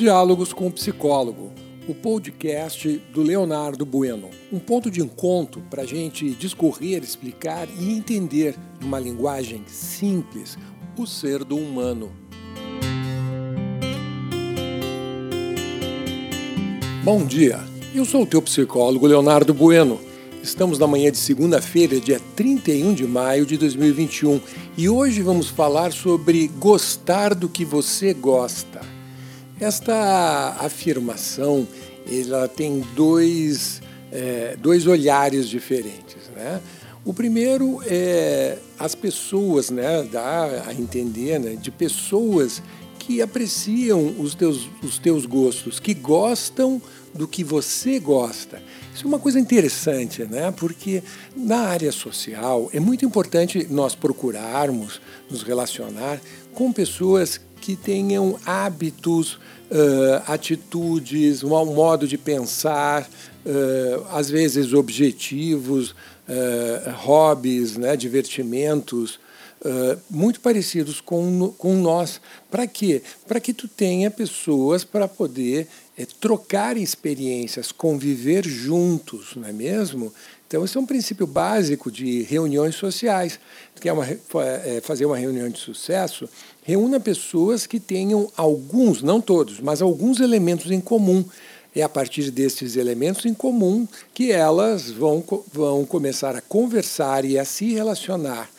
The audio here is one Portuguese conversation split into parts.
Diálogos com o Psicólogo, o podcast do Leonardo Bueno. Um ponto de encontro para a gente discorrer, explicar e entender, numa linguagem simples, o ser do humano. Bom dia, eu sou o teu psicólogo Leonardo Bueno. Estamos na manhã de segunda-feira, dia 31 de maio de 2021, e hoje vamos falar sobre gostar do que você gosta. Esta afirmação ela tem dois, é, dois olhares diferentes. Né? O primeiro é as pessoas, né, dá a entender, né, de pessoas que apreciam os teus, os teus gostos, que gostam do que você gosta. Isso é uma coisa interessante, né? porque na área social é muito importante nós procurarmos nos relacionar com pessoas que tenham hábitos, uh, atitudes, um modo de pensar, uh, às vezes objetivos, uh, hobbies, né, divertimentos, muito parecidos com, com nós. Para quê? Para que tu tenha pessoas para poder trocar experiências, conviver juntos, não é mesmo? Então, esse é um princípio básico de reuniões sociais. Quer uma, é, fazer uma reunião de sucesso? Reúna pessoas que tenham alguns, não todos, mas alguns elementos em comum. É a partir desses elementos em comum que elas vão, vão começar a conversar e a se relacionar.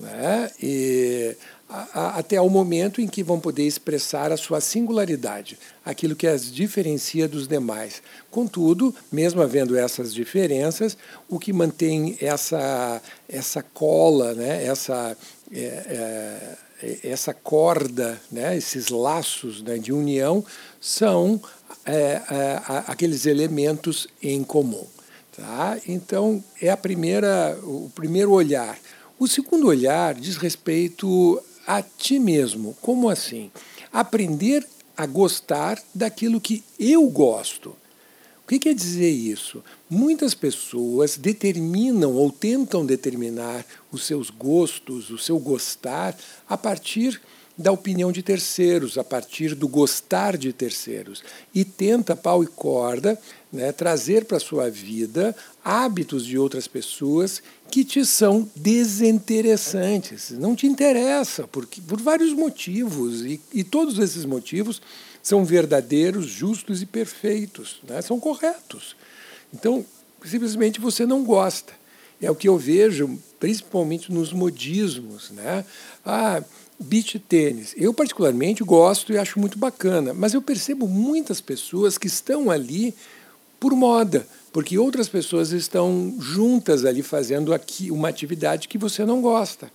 Né? E até o momento em que vão poder expressar a sua singularidade, aquilo que as diferencia dos demais. Contudo, mesmo havendo essas diferenças, o que mantém essa, essa cola, né, essa, é, é, essa corda, né, esses laços né, de união, são é, é aqueles elementos em comum. Tá? Então, é a primeira, o primeiro olhar. O segundo olhar diz respeito a ti mesmo. Como assim? Aprender a gostar daquilo que eu gosto. O que quer dizer isso? Muitas pessoas determinam ou tentam determinar os seus gostos, o seu gostar, a partir da opinião de terceiros, a partir do gostar de terceiros. E tenta, pau e corda, né, trazer para a sua vida hábitos de outras pessoas que te são desinteressantes. Não te interessa, porque, por vários motivos. E, e todos esses motivos são verdadeiros, justos e perfeitos, né, são corretos. Então, simplesmente você não gosta. É o que eu vejo, principalmente nos modismos. Né? Ah, beach tênis. Eu, particularmente, gosto e acho muito bacana, mas eu percebo muitas pessoas que estão ali por moda, porque outras pessoas estão juntas ali fazendo aqui uma atividade que você não gosta.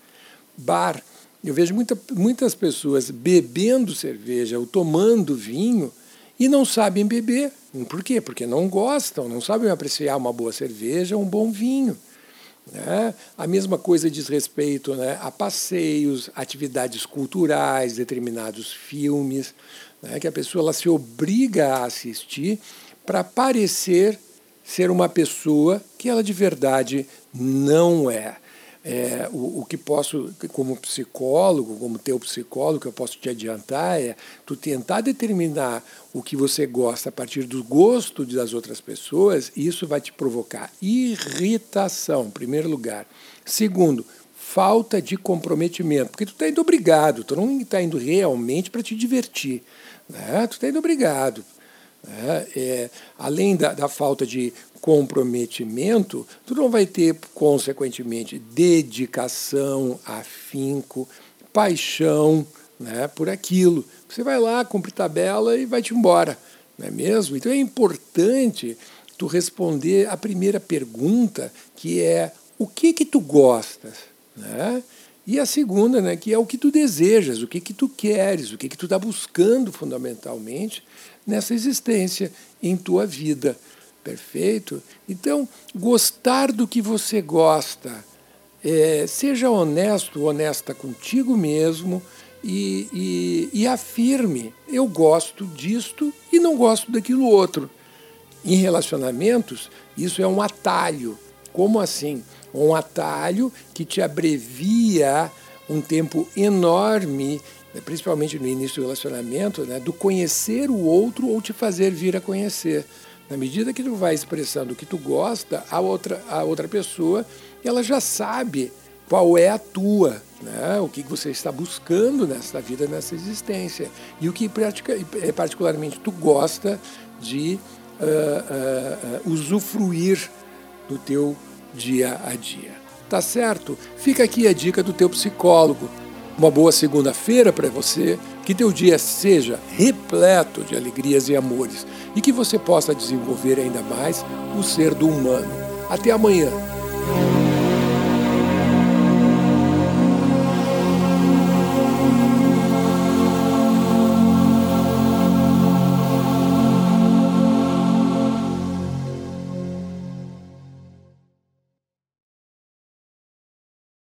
Bar. Eu vejo muita, muitas pessoas bebendo cerveja ou tomando vinho e não sabem beber. Por quê? Porque não gostam, não sabem apreciar uma boa cerveja, um bom vinho. Né? A mesma coisa diz respeito né, a passeios, atividades culturais, determinados filmes, né, que a pessoa ela se obriga a assistir para parecer ser uma pessoa que ela de verdade não é. É, o, o, que posso, como psicólogo, como teu psicólogo, que eu posso te adiantar é tu tentar determinar o que você gosta a partir do gosto das outras pessoas, isso vai te provocar irritação, em primeiro lugar. Segundo, falta de comprometimento, porque tu está indo obrigado, tu não está indo realmente para te divertir, né? tu está indo obrigado. Né? É, além da, da falta de comprometimento, tu não vai ter, consequentemente, dedicação, afinco, paixão né, por aquilo. Você vai lá, cumpre tabela e vai-te embora, não é mesmo? Então é importante tu responder a primeira pergunta, que é o que que tu gostas, né? E a segunda, né, que é o que tu desejas, o que que tu queres, o que que tu está buscando fundamentalmente nessa existência em tua vida. Perfeito? Então, gostar do que você gosta. É, seja honesto, honesta contigo mesmo e, e, e afirme: eu gosto disto e não gosto daquilo outro. Em relacionamentos, isso é um atalho. Como assim? Um atalho que te abrevia um tempo enorme né, principalmente no início do relacionamento, né, do conhecer o outro ou te fazer vir a conhecer. Na medida que tu vai expressando o que tu gosta, a outra, a outra pessoa ela já sabe qual é a tua, né? o que você está buscando nessa vida, nessa existência. E o que é, particularmente tu gosta de uh, uh, uh, usufruir do teu dia a dia. Tá certo? Fica aqui a dica do teu psicólogo. Uma boa segunda-feira para você, que teu dia seja repleto de alegrias e amores e que você possa desenvolver ainda mais o ser do humano. Até amanhã.